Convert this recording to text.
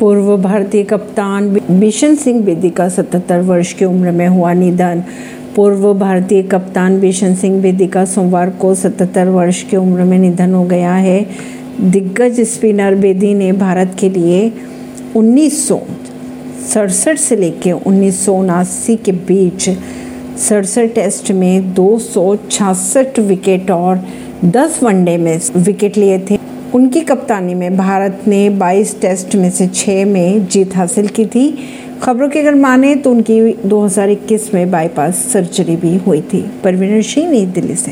पूर्व भारतीय कप्तान बिशन सिंह बेदी का 77 वर्ष की उम्र में हुआ निधन। पूर्व भारतीय कप्तान बिशन सिंह बेदी का सोमवार को 77 वर्ष की उम्र में निधन हो गया है। दिग्गज स्पिनर बेदी ने भारत के लिए उन्नीस सड़सठ से लेकर उन्नीस सौ उनासी के बीच सड़सठ टेस्ट में दो सौ छियासठ विकेट और 10 वनडे में विकेट लिए थे। उनकी कप्तानी में भारत ने 22 टेस्ट में से 6 में जीत हासिल की थी। खबरों की अगर माने तो उनकी 2021 में बाईपास सर्जरी भी हुई थी। परवीन सिंह, नई दिल्ली से।